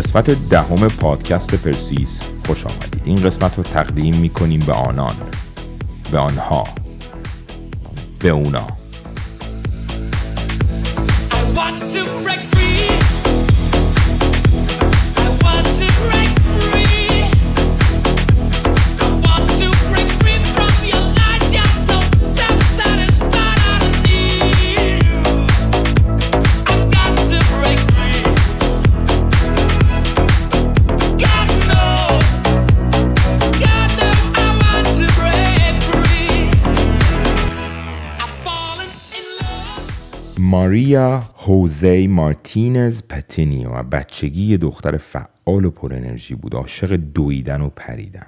قسمت دهم پادکست پرسیس خوش آمدید. این قسمت رو تقدیم می‌کنیم به آنان. به آنها. به اونا. I want to break ماریا هوزی مارتینز پتینیو و بچگی دختر فعال و پر انرژی بود عاشق دویدن و پریدن.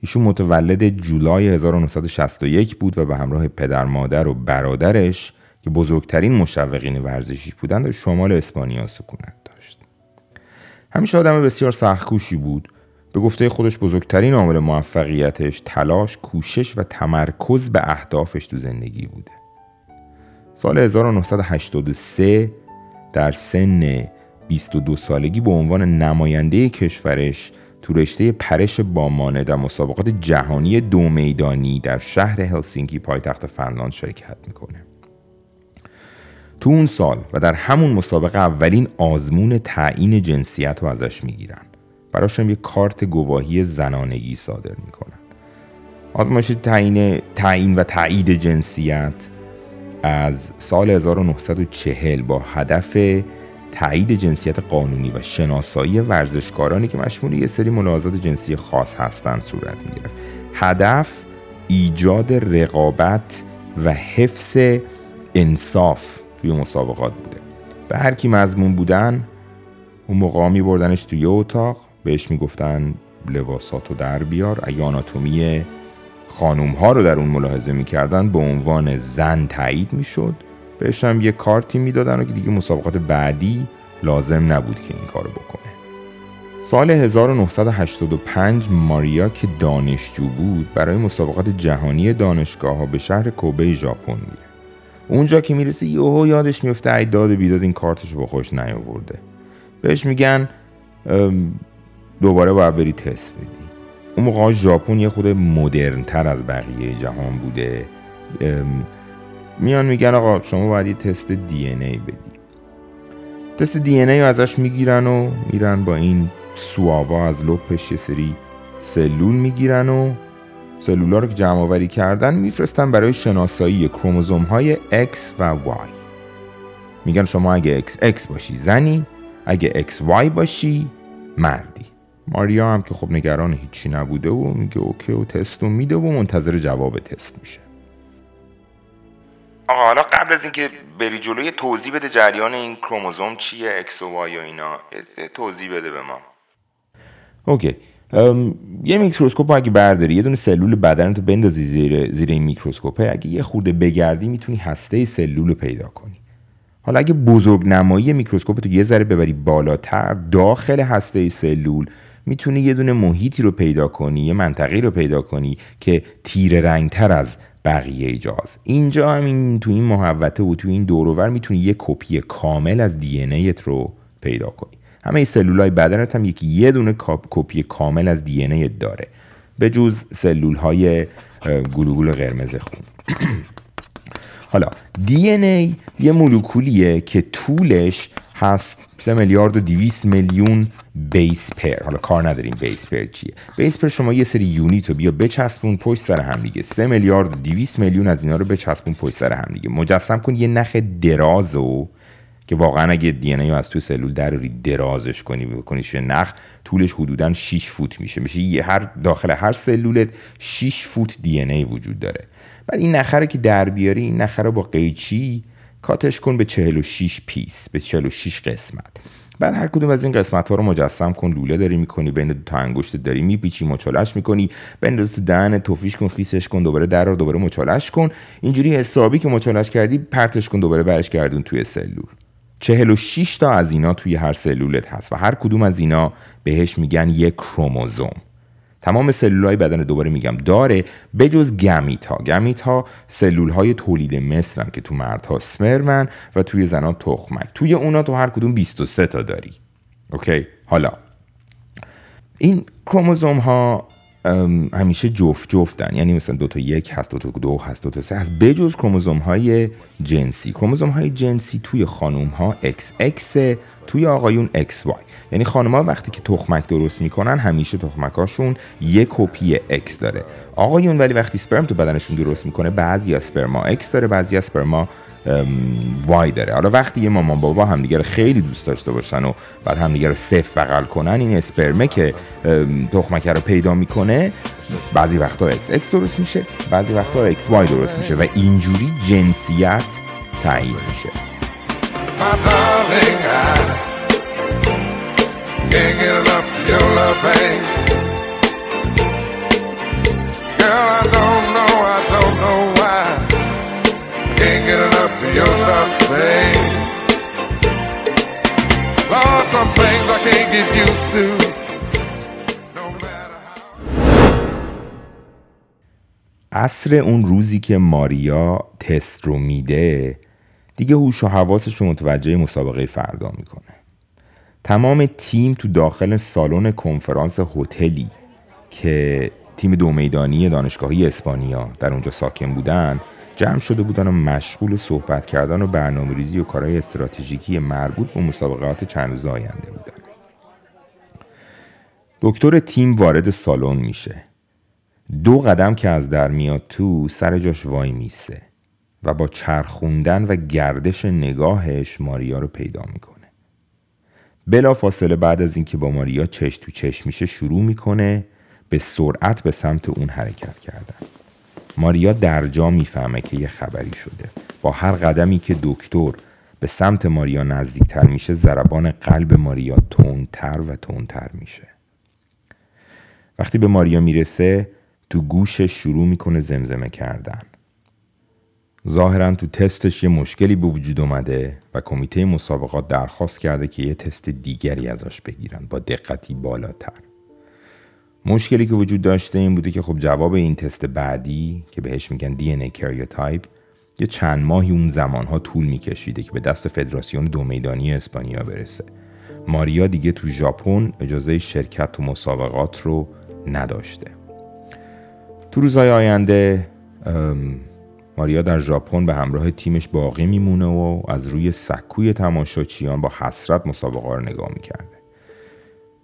ایشون متولد جولای 1961 بود و به همراه پدر مادر و برادرش که بزرگترین مشوقین ورزشی بودند در شمال اسپانیا سکونت داشت. همیشه آدم بسیار سختکوشی بود. به گفته خودش بزرگترین عامل موفقیتش تلاش کوشش و تمرکز به اهدافش تو زندگی بوده. سال 1983 در سن 22 سالگی به عنوان نماینده کشورش تو رشته پرش بامانه در مسابقات جهانی دو میدانی در شهر هلسینکی پایتخت فنلاند شرکت می‌کنه. تو اون سال و در همون مسابقه اولین آزمون تعیین جنسیت رو ازش می‌گیرن. براشم یه کارت گواهی زنانگی صادر می‌کنن. آزمایش تعیین تعیین و تایید جنسیت از سال 1940 با هدف تایید جنسیت قانونی و شناسایی ورزشکارانی که مشمول یه سری ملاحظات جنسی خاص هستند صورت می‌گرفت. هدف ایجاد رقابت و حفظ انصاف توی مسابقات بوده. به هر کی مضمون بودن اون موقع بردنش توی یه اتاق بهش می‌گفتن لباساتو در بیار اگه آناتومی خانوم ها رو در اون ملاحظه می‌کردن به عنوان زن تایید می‌شد. بهش هم یه کارتی می‌دادن و که دیگه مسابقات بعدی لازم نبود که این کارو بکنه. سال 1985 ماریا که دانشجو بود برای مسابقات جهانی دانشگاه ها به شهر کوبه ژاپن میره. اونجا که می‌رسه یهو یادش میفته ای داد بیداد این کارتش با خوش نیاورده. بهش میگن دوباره باید بری تست بدی. اون موقع ژاپن یه خود مدرن تر از بقیه جهان بوده. میان میگن آقا شما باید یه تست دی ای بدی. تست دی ای ازش می‌گیرن و میرن با این سوابا از لپش یه سری سلول می‌گیرن و سلولا رو که جمع آوری کردن میفرستن برای شناسایی کروموزوم های X و Y. میگن شما اگه XX باشی زنی اگه XY باشی مردی. ماریا هم که خب نگران هیچی نبوده و میگه OK و تست رو میده و منتظر جواب تست میشه. آقا حالا قبل از اینکه بری جلو یه توضیح بده جریان این کروموزوم چیه X و Y و اینا. توضیح بده به ما. OK. ام، یه میکروسکوپ رو اگه برداری یه دونه سلول بدن تو بندازی زیر زیر این میکروسکوپه. اگه یه خورده بگردی می‌تونی هسته سلول رو پیدا کنی. حالا اگه بزرگ نمایی میکروسکوپ تو یه ذره ببری بالاتر داخل هسته سلول می‌تونی یه دونه محیطی رو پیدا کنی یه منطقه‌ای رو پیدا کنی که تیره رنگتر از بقیه جاست اینجا همین تو این محوطه و تو این دوروور می‌تونی یه کپی کامل از DNA رو پیدا کنی. همه سلول بدنت هم یکی یه دونه کپی کامل از DNA داره. به جز سلول های گلبول قرمز خون. حالا دی ای یه مولکولیه که طولش هست 3 میلیارد و 200 میلیون بیس پر حالا کار نداریم بیس پر چیه. بیس پر شما یه سری یونیت رو بیا بچسبون پشت سر هم دیگه. 3 میلیارد و 200 میلیون از اینا رو بچسبون پشت سر هم دیگه. مجسم کن یه نخ درازو که واقعا اگه دی رو از تو سلول دراری درازش کنی بکنیش نخ طولش حدودا 6 فوت میشه. میشه یه هر داخل هر سلولت 6 فوت دی ای وجود داره. بعد این نخه رو که در بیاری این نخه رو با قیچی کاتش کن به 46 پیس به 46 قسمت. بعد هر کدوم از این قسمت ها رو مجسم کن لوله داری می‌کنی بین دو تا انگشت داری میپیچی مچالش می‌کنی. بنداز تو دهن توفیش کن خیسش کن دوباره در رو دوباره مچالش کن. اینجوری حسابی که مچالش کردی پرتش کن دوباره برش گردون توی سلول. 46 تا از اینا توی هر سلولت هست و هر کدوم از اینا بهش میگن یک کروموزوم. تمام سلول های بدن دوباره میگم داره بجز گمیت ها گمیت ها سلول های تولید مثلن که تو مردها سپرمن و توی زنان تخمک توی اونا تو هر کدوم 23 تا داری. اوکی؟ حالا. این کروموزوم ها همیشه جفت جفتن. یعنی مثلا دو تا یک هست دو تا دو هست دو تا سه هست. بجز کروموزوم های جنسی. کروموزوم های جنسی توی خانوم ها XX توی آقایون XY یعنی خانم ها وقتی که تخمک درست می‌کنن همیشه تخمک هاشون یک کپی X داره. آقایون ولی وقتی سپرم تو بدنشون درست می‌کنه بعضی از سپرما X داره بعضی از سپرما Y داره. حالا وقتی یه مامان بابا همدیگه رو خیلی دوست داشته باشن و بعد همدیگه رو سفت بغل کنن این اسپرمه که ام، تخمکه رو پیدا می‌کنه بعضی وقتا اکس اکس درست میشه بعضی وقتا XY درست میشه و اینجوری جنسیت تعیین میشه. Can't get enough of your love, babe. Girl, I don't know, I don't know why. Can't get enough of your love, babe. Lord, some things I can't get used to. عصر اون روزی که ماریا تست رو میده دیگه هوش و حواسش رو متوجه مسابقه فردا می‌کنه تمام تیم تو داخل سالن کنفرانس هتلی که تیم دو میدانی دانشگاهی اسپانیا در اونجا ساکن بودن جمع شده بودن و مشغول صحبت کردن و برنامه ریزی و کارهای استراتژیکی مربوط به مسابقات چند روز آینده بودن. دکتر تیم وارد سالن میشه. دو قدم که از در میاد تو سر جاش وای میسه و با چرخوندن و گردش نگاهش ماریا رو پیدا می‌کنه. بلا فاصله بعد از اینکه با ماریا چش تو چش میشه شروع می‌کنه به سرعت به سمت اون حرکت کردن. ماریا در جا می‌فهمه که یه خبری شده. با هر قدمی که دکتر به سمت ماریا نزدیکتر میشه ضربان قلب ماریا تندتر و تندتر میشه. وقتی به ماریا می‌رسه تو گوشش شروع می‌کنه زمزمه کردن. ظاهرا تو تستش یه مشکلی به وجود اومده و کمیته مسابقات درخواست کرده که یه تست دیگری ازش بگیرن با دقتی بالاتر. مشکلی که وجود داشته این بوده که خب جواب این تست بعدی که بهش میگن DNA کاریوتایپ یه چند ماهی اون زمانها طول میکشیده که به دست فدراسیون دو میدانی اسپانیا برسه. ماریا دیگه تو ژاپن اجازه شرکت تو مسابقات رو نداشته. تو روزهای آینده ماریا در ژاپن به همراه تیمش باقی میمونه و از روی سکوی تماشاچیان با حسرت مسابقه رو نگاه می‌کرده.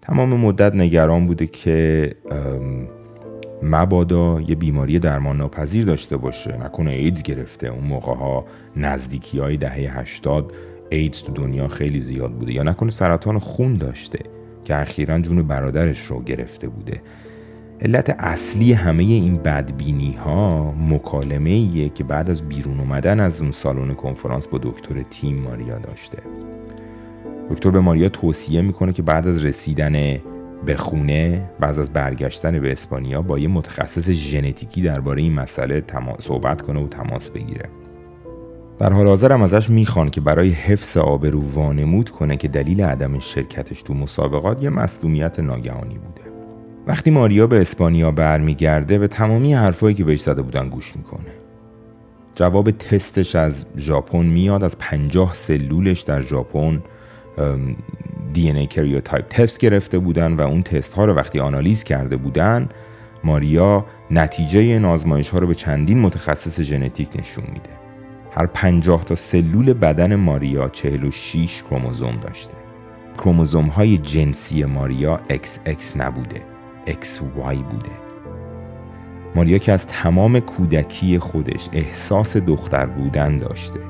تمام مدت نگران بوده که مبادا یه بیماری درمان ناپذیر داشته باشه. نکنه ایدز گرفته. اون موقع ها نزدیکی های دهه 80 ایدز تو دنیا خیلی زیاد بوده. یا نکنه سرطان خون داشته که اخیرا جون برادرش رو گرفته بوده. علت اصلی همه این بدبینی ها مکالمه ایه که بعد از بیرون اومدن از اون سالن کنفرانس با دکتر تیم ماریا داشته. دکتر به ماریا توصیه می‌کنه که بعد از رسیدن به خونه بعد از برگشتن به اسپانیا با یه متخصص ژنتیکی درباره این مسئله صحبت کنه و تماس بگیره. در حال حاضر هم ازش می‌خوان که برای حفظ آبرو وانمود کنه که دلیل عدم شرکتش تو مسابقات یه مصدومیت ناگهانی بوده. وقتی ماریا به اسپانیا برمیگرده به تمامی حرفایی که بهش زده بودن گوش می‌کنه. جواب تستش از ژاپن میاد از پنجاه سلولش در ژاپن DNA karyotype test گرفته بودن و اون تست ها رو وقتی آنالیز کرده بودن ماریا نتیجه این ها رو به چندین متخصص ژنتیک نشون میده. هر پنجاه تا سلول بدن ماریا 46 کروموزوم داشته. کروموزوم های جنسی ماریا XX نبوده. XY بوده. ماریا که از تمام کودکی خودش احساس دختر بودن داشته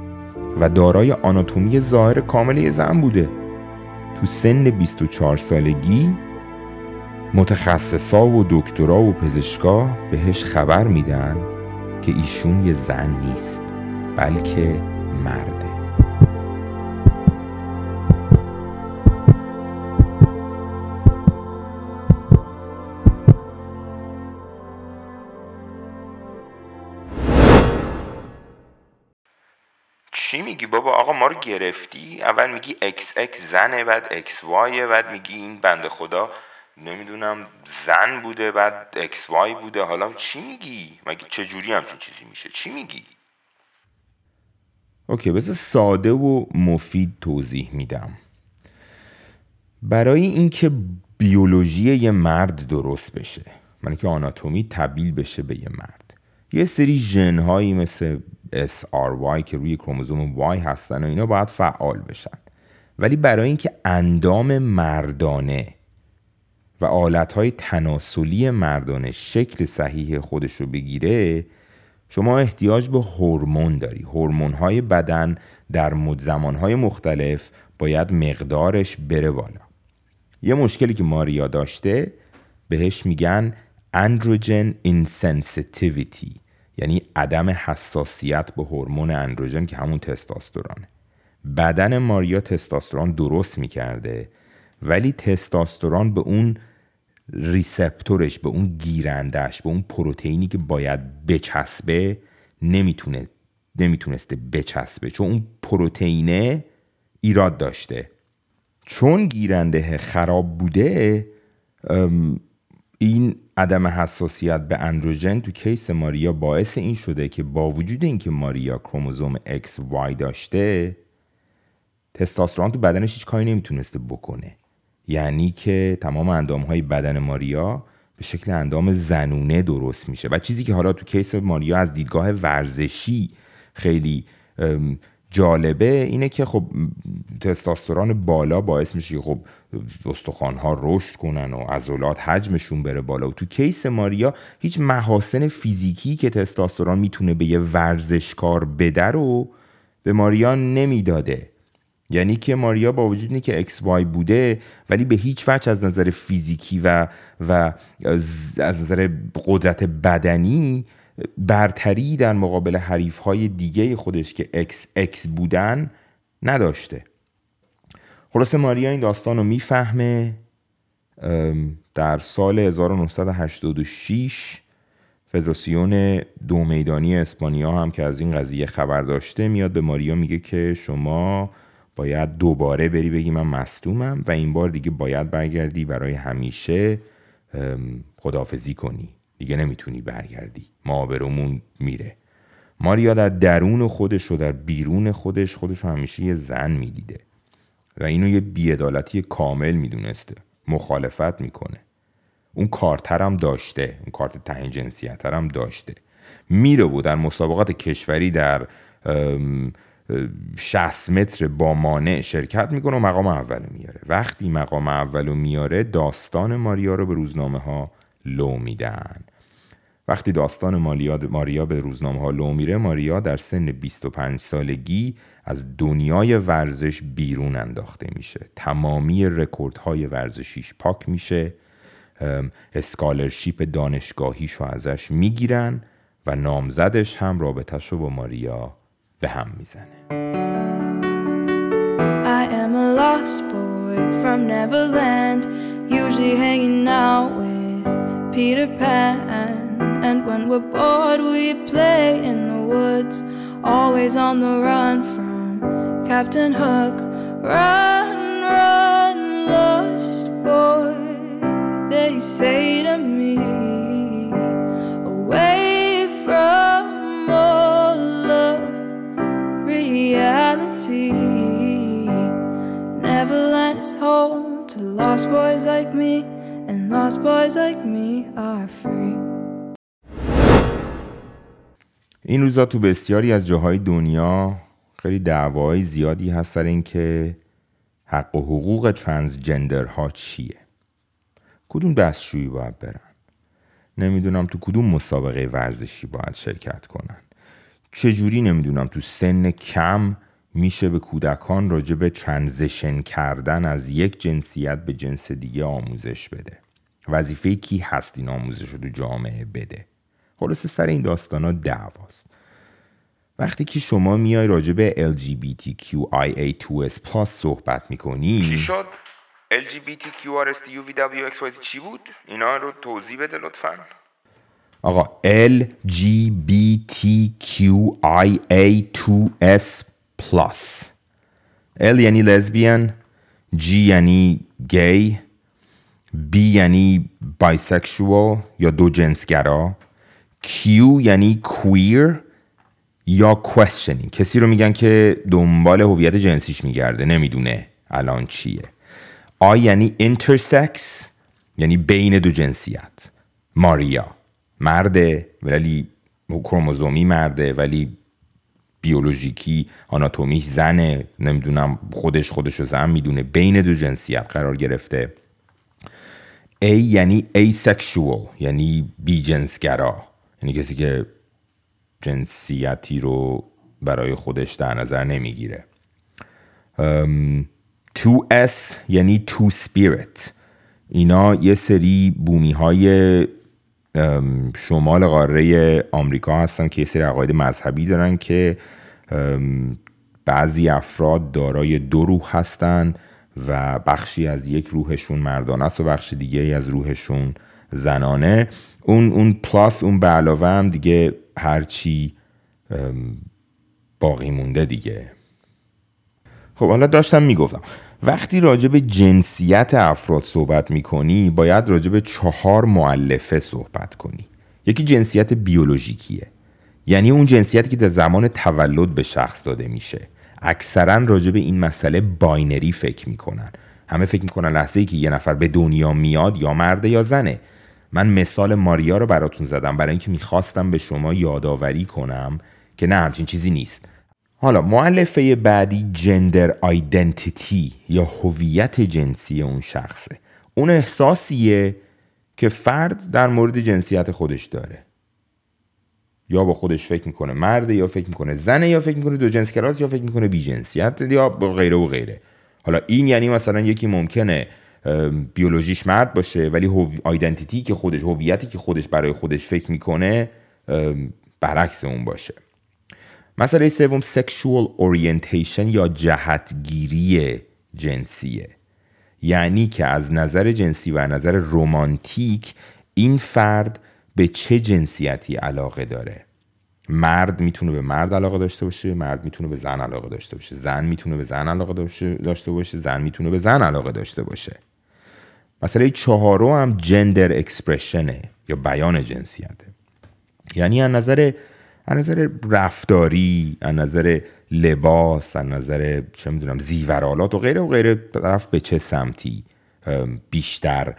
و دارای آناتومی ظاهر کامل یه زن بوده. تو سن 24 سالگی متخصصا و دکترا و پزشکا بهش خبر میدن که ایشون یه زن نیست بلکه مرده رو گرفتی اول میگی XX زنه بعد XY بعد میگی این بنده خدا نمی‌دونم زن بوده بعد XY بوده. حالا چی میگی؟ مگه چه جوری همچین چیزی میشه؟ چی میگی؟ اوکی بذار ساده و مفید توضیح میدم. برای اینکه بیولوژی یه مرد درست بشه من که آناتومی تبدیل بشه به یه مرد. یه سری ژن هایی مثل SRY که روی کروموزوم Y هستن و اینا باید فعال بشن. ولی برای اینکه اندام مردانه و آلتهای تناسلی مردانه شکل صحیح خودش رو بگیره شما احتیاج به هورمون داری. هورمون‌های بدن در مد- زمانهای مختلف باید مقدارش بره بالا. یه مشکلی که ماریا داشته بهش میگن androgen insensitivity یعنی عدم حساسیت به هورمون اندروژن که همون تستاسترونه بدن ماریا تستاسترون درست می‌کرده ولی تستاسترون به اون ریسپتورش به اون گیرندش به اون پروتئینی که باید بچسبه نمی‌تونه نمی‌تونسته بچسبه. چون اون پروتئینه ایراد داشته. چون گیرنده خراب بوده این عدم حساسیت به اندروژن تو کیس ماریا باعث این شده که با وجود اینکه ماریا کروموزوم XY داشته تستاسترون تو بدنش هیچ کاری نمی‌تونسته بکنه. یعنی که تمام اندام های بدن ماریا به شکل اندام زنونه درست میشه. و چیزی که حالا تو کیس ماریا از دیدگاه ورزشی خیلی جالبه اینه که خب تستاسترون بالا باعث میشه خب استخوان ها رشد کنن و عضلات حجمشون بره بالا. و تو کیس ماریا هیچ محاسن فیزیکی که تستاسترون می‌تونه به یه ورزشکار بده رو به ماریا نمی‌داده. یعنی که ماریا با وجود اینکه که XY بوده ولی به هیچ وجه از نظر فیزیکی و و از نظر قدرت بدنی برتری در مقابل حریف های دیگه خودش که XX بودن نداشته. خلاصه ماریا این داستان رو می‌فهمه در سال 1986 فدراسیون دو میدانی اسپانیا هم که از این قضیه خبر داشته میاد به ماریا میگه که شما باید دوباره بری بگی من مصدومم و این بار دیگه باید برگردی برای همیشه ام، خداحافظی کنی. دیگه نمی‌تونی برگردی. ما برومون میره. ماریا در درون خودش و در بیرون خودش خودش رو همیشه یه زن می‌دیده. و اینو یه بیعدالتی کامل می‌دونسته. مخالفت می‌کنه. اون کارت رو هم داشته. اون کارت تعیین جنسیت داشته. میره و در مسابقات کشوری در ام، اه، 60 متر با مانع شرکت می‌کنه و مقام اول میاره. وقتی مقام اول میاره داستان ماریا رو به روزنامه ها لو میدن. وقتی داستان ماریا, ماریا به روزنامه ها لو میره ماریا در سن 25 سالگی از دنیای ورزش بیرون انداخته میشه. تمامی رکوردهای ورزشیش پاک میشه. اسکالرشیپ دانشگاهیش رو ازش می‌گیرن و نامزدش هم رابطش رو با ماریا به هم می‌زنه. I am a lost boy from Neverland, usually hanging out with Peter Pan. And when we're bored, we play in the woods, always on the run from Captain Hook. Run, run, lost boy, they say to me, away from all of reality. Neverland is home to lost boys like me, and lost boys like me are free. این روزا تو بسیاری از جاهای دنیا خیلی دعواهای زیادی هست سر این که حق و حقوق ترانسجندرها چیه. کدوم دستشویی باید برن؟ نمی‌دونم تو کدوم مسابقه ورزشی باید شرکت کنن. چجوری نمی‌دونم تو سن کم میشه به کودکان راجع به ترانزیشن کردن از یک جنسیت به جنس دیگه آموزش بده؟ وظیفه کی هست این آموزش رو تو جامعه بده؟ خلاصه سر این داستان ها دعواست وقتی که شما میای راجع به LGBTQIA2S+ صحبت می‌کنی چی شد؟ LGBTQRSTUVWXYZ چی بود؟ اینا رو توضیح بده لطفا آقا LGBTQIA2S+ L یعنی lesbian G یعنی gay B یعنی bisexual یا دو جنسگرا Q یعنی queer یا questioning. کسی رو میگن که دنبال هویت جنسیش میگرده نمی‌دونه الان چیه. آی یعنی intersex یعنی بین دو جنسیت. ماریا مرده ولی کروموزومی مرده ولی بیولوژیکی آناتومیش زنه نمی‌دونم خودش خودش رو زن می‌دونه. بین دو جنسیت قرار گرفته. A یعنی asexual یعنی بی جنسگرا یعنی کسی که جنسیتی رو برای خودش در نظر نمی‌گیره. 2S یعنی two spirit اینا یه سری بومی های شمال قاره آمریکا هستن که یه سری عقاید مذهبی دارن که بعضی افراد دارای دو روح هستن و بخشی از یک روحشون مردانه است و بخش دیگه از روحشون زنانه. اون اون پلاس اون به علاوه هم دیگه هرچی باقی مونده دیگه. خب حالا داشتم می‌گفتم وقتی راجع به جنسیت افراد صحبت می‌کنی باید راجع به چهار معلفه صحبت کنی. یکی جنسیت بیولوژیکیه. یعنی اون جنسیتی که در زمان تولد به شخص داده میشه. اکثرا راجع به این مسئله باینری فکر می‌کنن. همه فکر می‌کنن لحظه ای که یه نفر به دنیا میاد یا مرده یا زنه. من مثال ماریا رو براتون زدم برای اینکه می‌خواستم به شما یادآوری کنم که نه همچین چیزی نیست. حالا معلفه بعدی جندر آیدنتیتی یا هویت جنسی اون شخصه. اون احساسیه که فرد در مورد جنسیت خودش داره. یا با خودش فکر می‌کنه مرده یا فکر می‌کنه زنه یا فکر می‌کنه دو جنس گراس یا فکر می‌کنه بی جنسیت یا غیره و غیره. حالا این یعنی مثلا یکی ممکنه بیولوژیش مرد باشه ولی هوی- identity که خودش هویتی که خودش برای خودش فکر می‌کنه برعکس اون باشه. مسئله سوم sexual orientation یا جهتگیری جنسیه. یعنی که از نظر جنسی و نظر رومانتیک این فرد به چه جنسیتی علاقه داره؟ مرد می‌تونه به مرد علاقه داشته باشه مرد می‌تونه به زن علاقه داشته باشه. زن می‌تونه به زن علاقه داشته باشه زن می‌تونه به زن علاقه داشته باشه. مسئله چهارم هم جندر اکسپرشنه یا بیان جنسیته. یعنی از نظر از نظر رفتاری از نظر لباس از نظر چه می‌دونم زیورالات و غیره و غیره طرف به چه سمتی بیشتر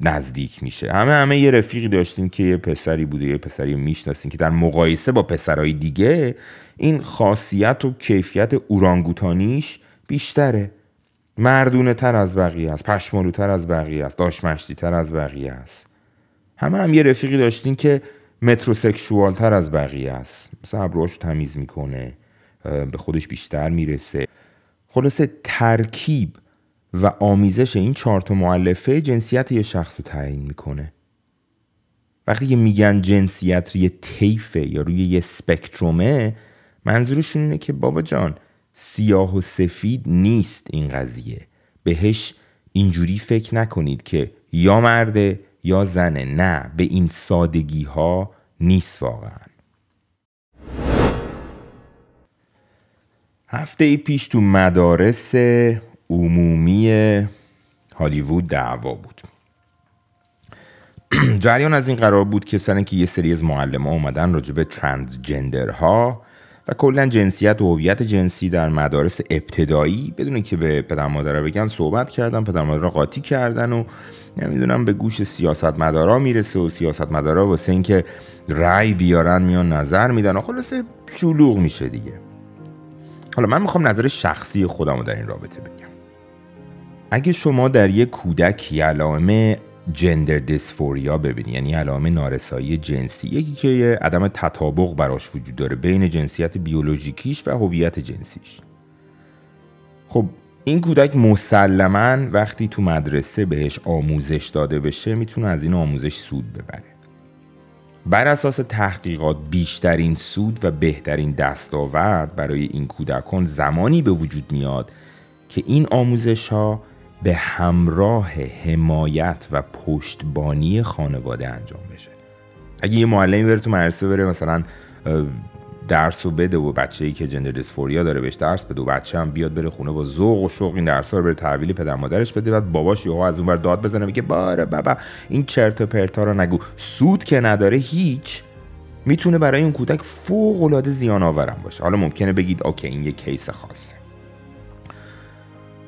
نزدیک میشه. همه همه یه رفیقی داشتیم که یه پسری بوده یه پسری می‌شناسیم که در مقایسه با پسرهای دیگه این خاصیت و کیفیت اورانگوتانیش بیشتره. مردونه تر از بقیه است پشمالو تر از بقیه است داشمشتی تر از بقیه است. همه هم یه رفیقی داشتین که متروسکشوال تر از بقیه است. مثلا ابروهاشو تمیز می‌کنه به خودش بیشتر می‌رسه. خلاصه ترکیب و آمیزش این چهار تا معلفه جنسیت یه شخص رو تعیین می‌کنه. وقتی که میگن جنسیت روی طیفه یا روی یه سپکترومه منظورشون اینه که بابا جان سیاه و سفید نیست این قضیه. بهش اینجوری فکر نکنید که یا مرده یا زنه. نه به این سادگی ها نیست واقعا. هفته ای پیش تو مدارس عمومی هالیوود دعوا بود. جریان از این قرار بود که سر اینکه یه سری از معلم ها اومدن راجع به ترانسجندرها و کلا جنسیت و هویت جنسی در مدارس ابتدایی بدون که به پدر مادر بگن صحبت کردن پدر مادر قاطی کردن و نمی‌دونم به گوش سیاست مدارا می‌رسه و سیاست مدارا واسه اینکه رأی بیارن میان نظر میدن و خلاصه شلوغ میشه دیگه. حالا من می‌خوام نظر شخصی خودم رو در این رابطه بگم. اگه شما در یک کودک یه علائم جندر دیسفوریا ببینی. یعنی علائم نارسایی جنسی. یکی که عدم تطابق براش وجود داره بین جنسیت بیولوژیکیش و هویت جنسیش. خب این کودک مسلما وقتی تو مدرسه بهش آموزش داده بشه می‌تونه از این آموزش سود ببره. بر اساس تحقیقات بیشترین سود و بهترین دستاورد برای این کودکان زمانی به وجود میاد که این آموزش ها به همراه حمایت و پشتبانی خانواده انجام بشه. اگه یه معلمی بره تو مدرسه بره مثلا درس رو بده و بچه ای که جندر دیسفوریا داره بهش درس بده و بچه هم بیاد بره خونه با ذوق و شوق این درس رو بره تحویل پدر مادرش بده بعد باباش یهو از اون ور داد بزنه بگه باره بابا این چرت و پرتا رو نگو. سود که نداره هیچ می‌تونه برای اون کودک فوق العاده زیان آورم باشه. حالا ممکنه بگید اوکی این یه کیس خاصه.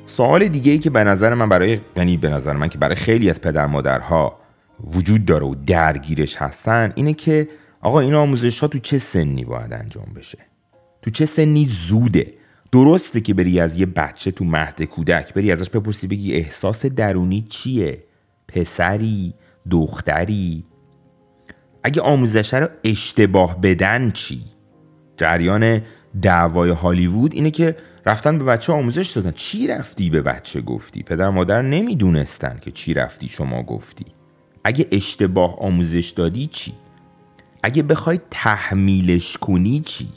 سوال دیگه ای که به نظر من برای یعنی به نظر من که برای خیلی از پدر مادرها وجود داره و درگیرش هستن اینه که آقا این آموزش ها تو چه سنی باید انجام بشه؟ تو چه سنی زوده؟ درسته که بری از یه بچه تو مهد کودک بری ازش بپرسی بگی احساس درونی چیه؟ پسری؟ دختری؟ اگه آموزشه رو اشتباه بدن چی؟ جریان دعوای هالیوود اینه که رفتن به بچه آموزش دادن. چی رفتی به بچه گفتی؟ پدر مادر نمی‌دونستن که چی رفتی شما گفتی. اگه اشتباه آموزش دادی چی؟ اگه بخوای تحمیلش کنی چی؟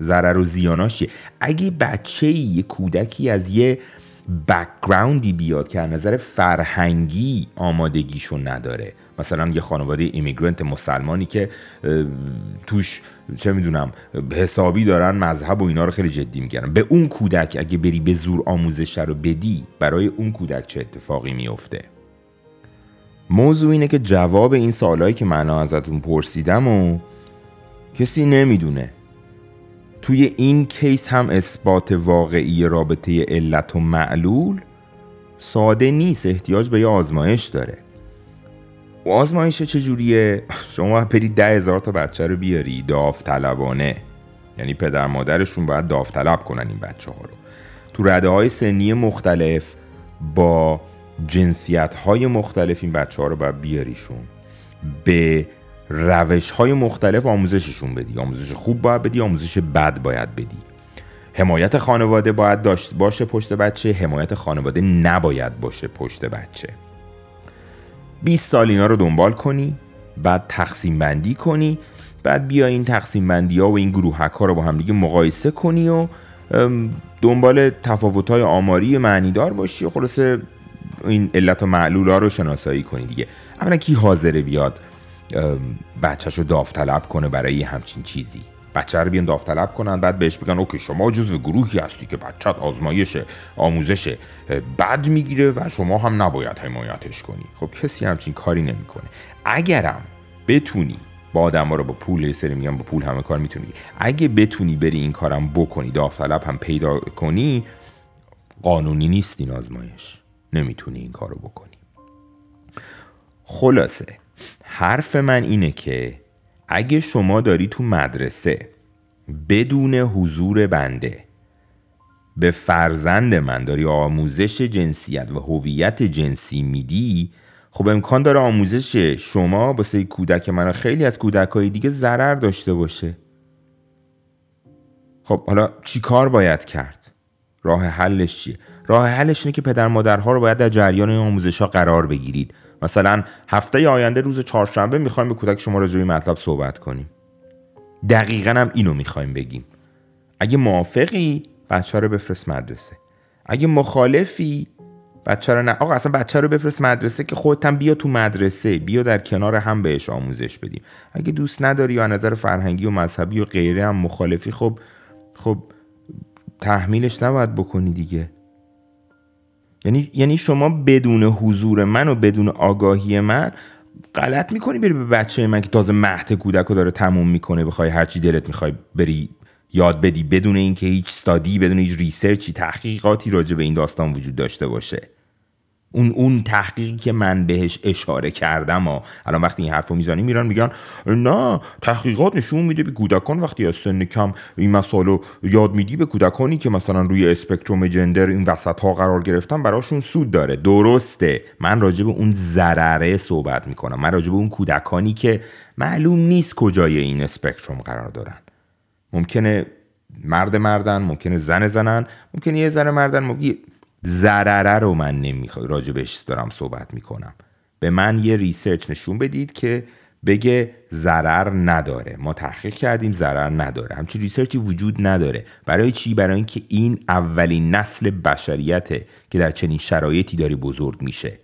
ضرر و زیاناش اگه بچه یه کودکی از یه بکگراندی بیاد که از نظر فرهنگی آمادگیشو نداره مثلا یه خانواده ایمیگرنت مسلمانی که توش چه می‌دونم حسابی دارن مذهب و اینا رو خیلی جدی می‌گیرن. به اون کودک اگه بری به زور آموزش رو بدی برای اون کودک چه اتفاقی میفته موضوع اینه که جواب این سوالایی که من ازتون پرسیدم و کسی نمی‌دونه. توی این کیس هم اثبات واقعی رابطه علت و معلول ساده نیست احتیاج به یه آزمایش داره. آزمایش چجوریه؟ شما بری ده هزار تا بچه رو بیاری داوطلبانه. یعنی پدر مادرشون باید داوطلب کنن این بچه ها رو. تو رده های سنی مختلف با جنسیت های مختلف این بچه ها رو باید بیاریشون. به روش های مختلف آموزششون بدی. آموزش خوب باید بدی آموزش بد باید بدی. حمایت خانواده باید داشت باشه پشت بچه حمایت خانواده نباید باشه پشت بچه. 20 سال اینا رو دنبال کنی بعد تقسیم بندی کنی بعد بیا این تقسیم بندی ها و این گروهک ها رو با هم دیگه مقایسه کنی و دنبال تفاوت های آماری معنیدار باشی و خلاصه این علت و معلول ها رو شناسایی کنی دیگه. اولا کی حاضره بیاد بچهش رو داوطلب کنه برای همچین چیزی. بچه رو بیان داوطلب کنن بعد بهش بگن اوکی شما جزو گروهی هستی که بچت آزمایش آموزش بد می‌گیره و شما هم نباید حمایتش کنی. خب کسی همچین کاری نمی‌کنه. اگرم بتونی با آدم رو با پول سری میگن با پول همه کار می‌تونی. اگه بتونی بری این کارم بکنی داوطلب هم پیدا کنی قانونی نیست این آزمایش. نمی‌تونی این کارو بکنی. خلاصه حرف من اینه که اگه شما داری تو مدرسه بدون حضور بنده به فرزند من داری آموزش جنسیت و هویت جنسی میدی خب امکان داره آموزش شما واسه کودک من و خیلی از کودک های دیگه ضرر داشته باشه. خب حالا چی کار باید کرد؟ راه حلش چیه؟ راه حلش اینه که پدر مادرها رو باید در جریان این آموزش ها قرار بگیرید. مثلا هفته آینده روز چهارشنبه می‌خوایم به کودک شما راجع به مطلب صحبت کنیم. دقیقا هم اینو می‌خوایم بگیم. اگه موافقی بچه رو بفرست مدرسه. اگه مخالفی بچه رو نه. آقا اصلا بچه رو بفرست مدرسه که خودت هم بیا تو مدرسه بیا در کنار هم بهش آموزش بدیم. اگه دوست نداری یا نظر فرهنگی و مذهبی و غیره هم مخالفی خب خب تحمیلش نباید بکنی دیگه. یعنی یعنی شما بدون حضور من و بدون آگاهی من غلط می‌کنی بری به بچه من که تازه مهد کودک رو داره تموم می‌کنه بخوای هرچی دلت می‌خوای بری یاد بدی بدون اینکه هیچ استادی بدون هیچ ریسرچی تحقیقاتی راجع به این داستان وجود داشته باشه. اون اون تحقیقی که من بهش اشاره کردم و الان وقتی این حرفو می‌زنی میرن میگن نه تحقیقات نشون میده به کودکان وقتی از سن کم این مسائل یاد میدی به کودکانی که مثلا روی اسپکتروم جندر این وسط ها قرار گرفتن براشون سود داره. درسته. من راجع به اون ضرره صحبت می‌کنم. من راجع به اون کودکانی که معلوم نیست کجای این اسپکتروم قرار دارن. ممکنه مرد مردن ممکنه زن زنن ممکنه یه ذره مردن ممکنه ضرره رو من نمی‌خوام راجبش دارم صحبت می‌کنم. به من یه research نشون بدید که بگه ضرر نداره. ما تحقیق کردیم ضرر نداره. همچین research ی وجود نداره. برای چی؟ برای اینکه این اولین نسل بشریته که در چنین شرایطی داره بزرگ میشه.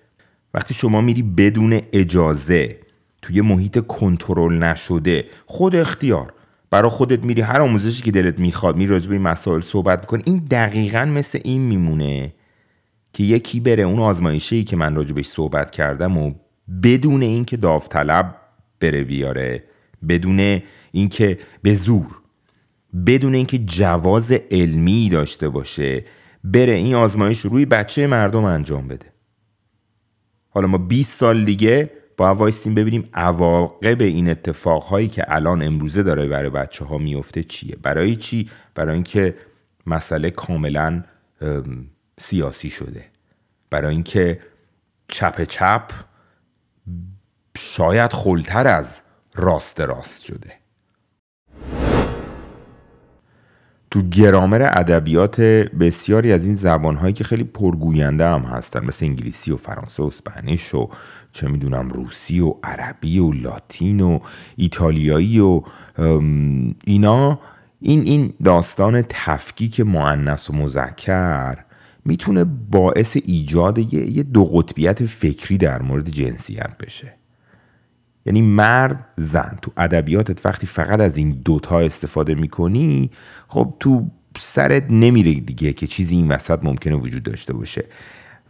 وقتی شما میری بدون اجازه توی محیط کنترل نشده خود اختیار. برای خودت میری هر آموزشی که دلت می‌خواد میری راجع این مسائل صحبت می‌کنی. این دقیقا مثل این میمونه. که یکی بره اون آزمایشی که من راجع بهش صحبت کردم و بدون اینکه داوطلب بره بیاره بدون اینکه به زور بدون اینکه جواز علمی داشته باشه بره این آزمایش رو روی بچه مردم انجام بده. حالا ما 20 سال دیگه با وایسیم ببینیم عواقب این اتفاقهایی که الان امروزه داره برای بچه ها میفته چیه؟ برای چی؟ برای اینکه مسئله کاملا ام، سیاسی شده. برای اینکه چپ چپ شاید خلتر از راست راست شده. تو گرامر ادبیات بسیاری از این زبانهایی که خیلی پرگوینده هم هستن مثل انگلیسی و فرانسه و اسپانیش و چه می‌دونم روسی و عربی و لاتین و ایتالیایی و اینا این این داستان تفکیک معنس و مذکر می‌تونه باعث ایجاد یه, یه دو قطبیت فکری در مورد جنسیت بشه. یعنی مرد زن تو ادبیاتت وقتی فقط از این دوتا استفاده می‌کنی خب تو سرت نمیره دیگه که چیزی این وسط ممکنه وجود داشته باشه.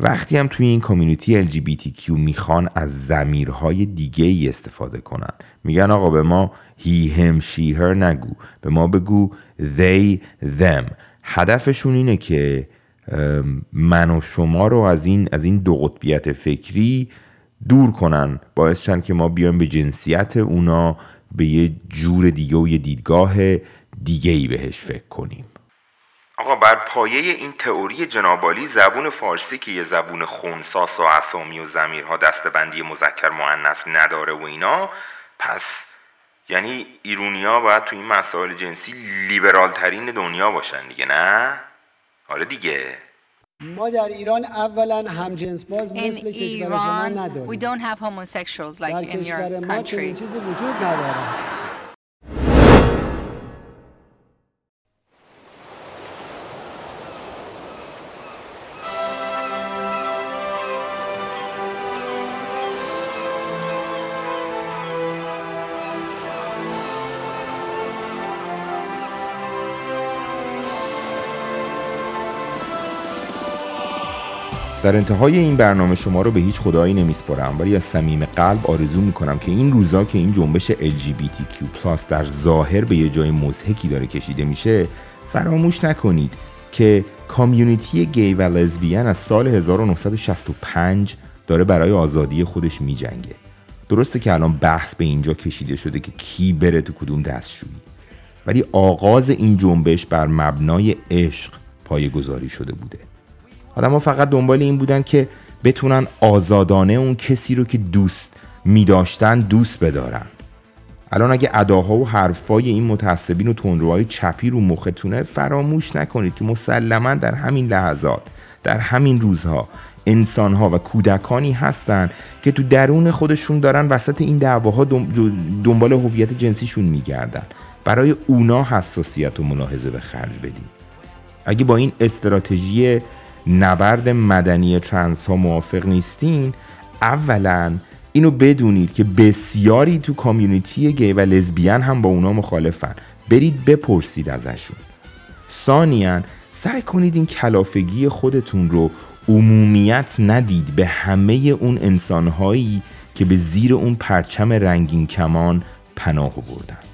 وقتی هم توی این کامیونیتی LGBTQ می‌خوان از زمیرهای دیگه ای استفاده کنن. میگن آقا به ما he him she her نگو. به ما بگو they them. هدفشون اینه که من و شما رو از این از این دو قطبیت فکری دور کنن باعث شن که ما بیایم به جنسیت اونا به یه جور دیگه و یه دیدگاه دیگه ای بهش فکر کنیم آقا بر پایه این تئوری جنابالی زبون فارسی که یه زبون خونساس و اسامی و زمیرها دستبندی مذکر مؤنث نداره و اینا پس یعنی ایرونیا باید تو این مسائل جنسی لیبرال ترین دنیا باشن دیگه نه؟ آره دیگه. ما در ایران اولا همجنس باز مثل کشور شما Iran, we نداریم don't have homosexuals like در in کشور your ما چنین. چیزی وجود نداره. در انتهای این برنامه شما رو به هیچ خدایی نمیسپارم. ولی از صمیم قلب آرزو می‌کنم که این روزا که این جنبش LGBTQ+ در ظاهر به یه جای مضحکی داره کشیده میشه فراموش نکنید که کامیونیتی گی و لزبیان از سال 1965 داره برای آزادی خودش میجنگه. درسته که الان بحث به اینجا کشیده شده که کی بره تو کدوم دستشویی. ولی آغاز این جنبش بر مبنای عشق پایه‌گذاری شده بوده. آدم فقط دنبال این بودن که بتونن آزادانه اون کسی رو که دوست میداشتن دوست بدارن. الان اگه اداها و حرفای این متعصبین و تندروهای چپی رو مختونه فراموش نکنید که مسلما در همین لحظات در همین روزها انسانها و کودکانی هستن که تو درون خودشون دارن وسط این دعواها دنبال هویت جنسیشون میگردن. برای اونا حساسیت و ملاحظه به خرج بدیم اگه با این استراتژی نبرد مدنی ترنس ها موافق نیستین اولا اینو بدونید که بسیاری تو کامیونیتی گی و لزبیان هم با اونا مخالفن. برید بپرسید ازشون. ثانیا سعی کنید این کلافگی خودتون رو عمومیت ندید به همه اون انسانهایی که به زیر اون پرچم رنگین کمان پناه بردن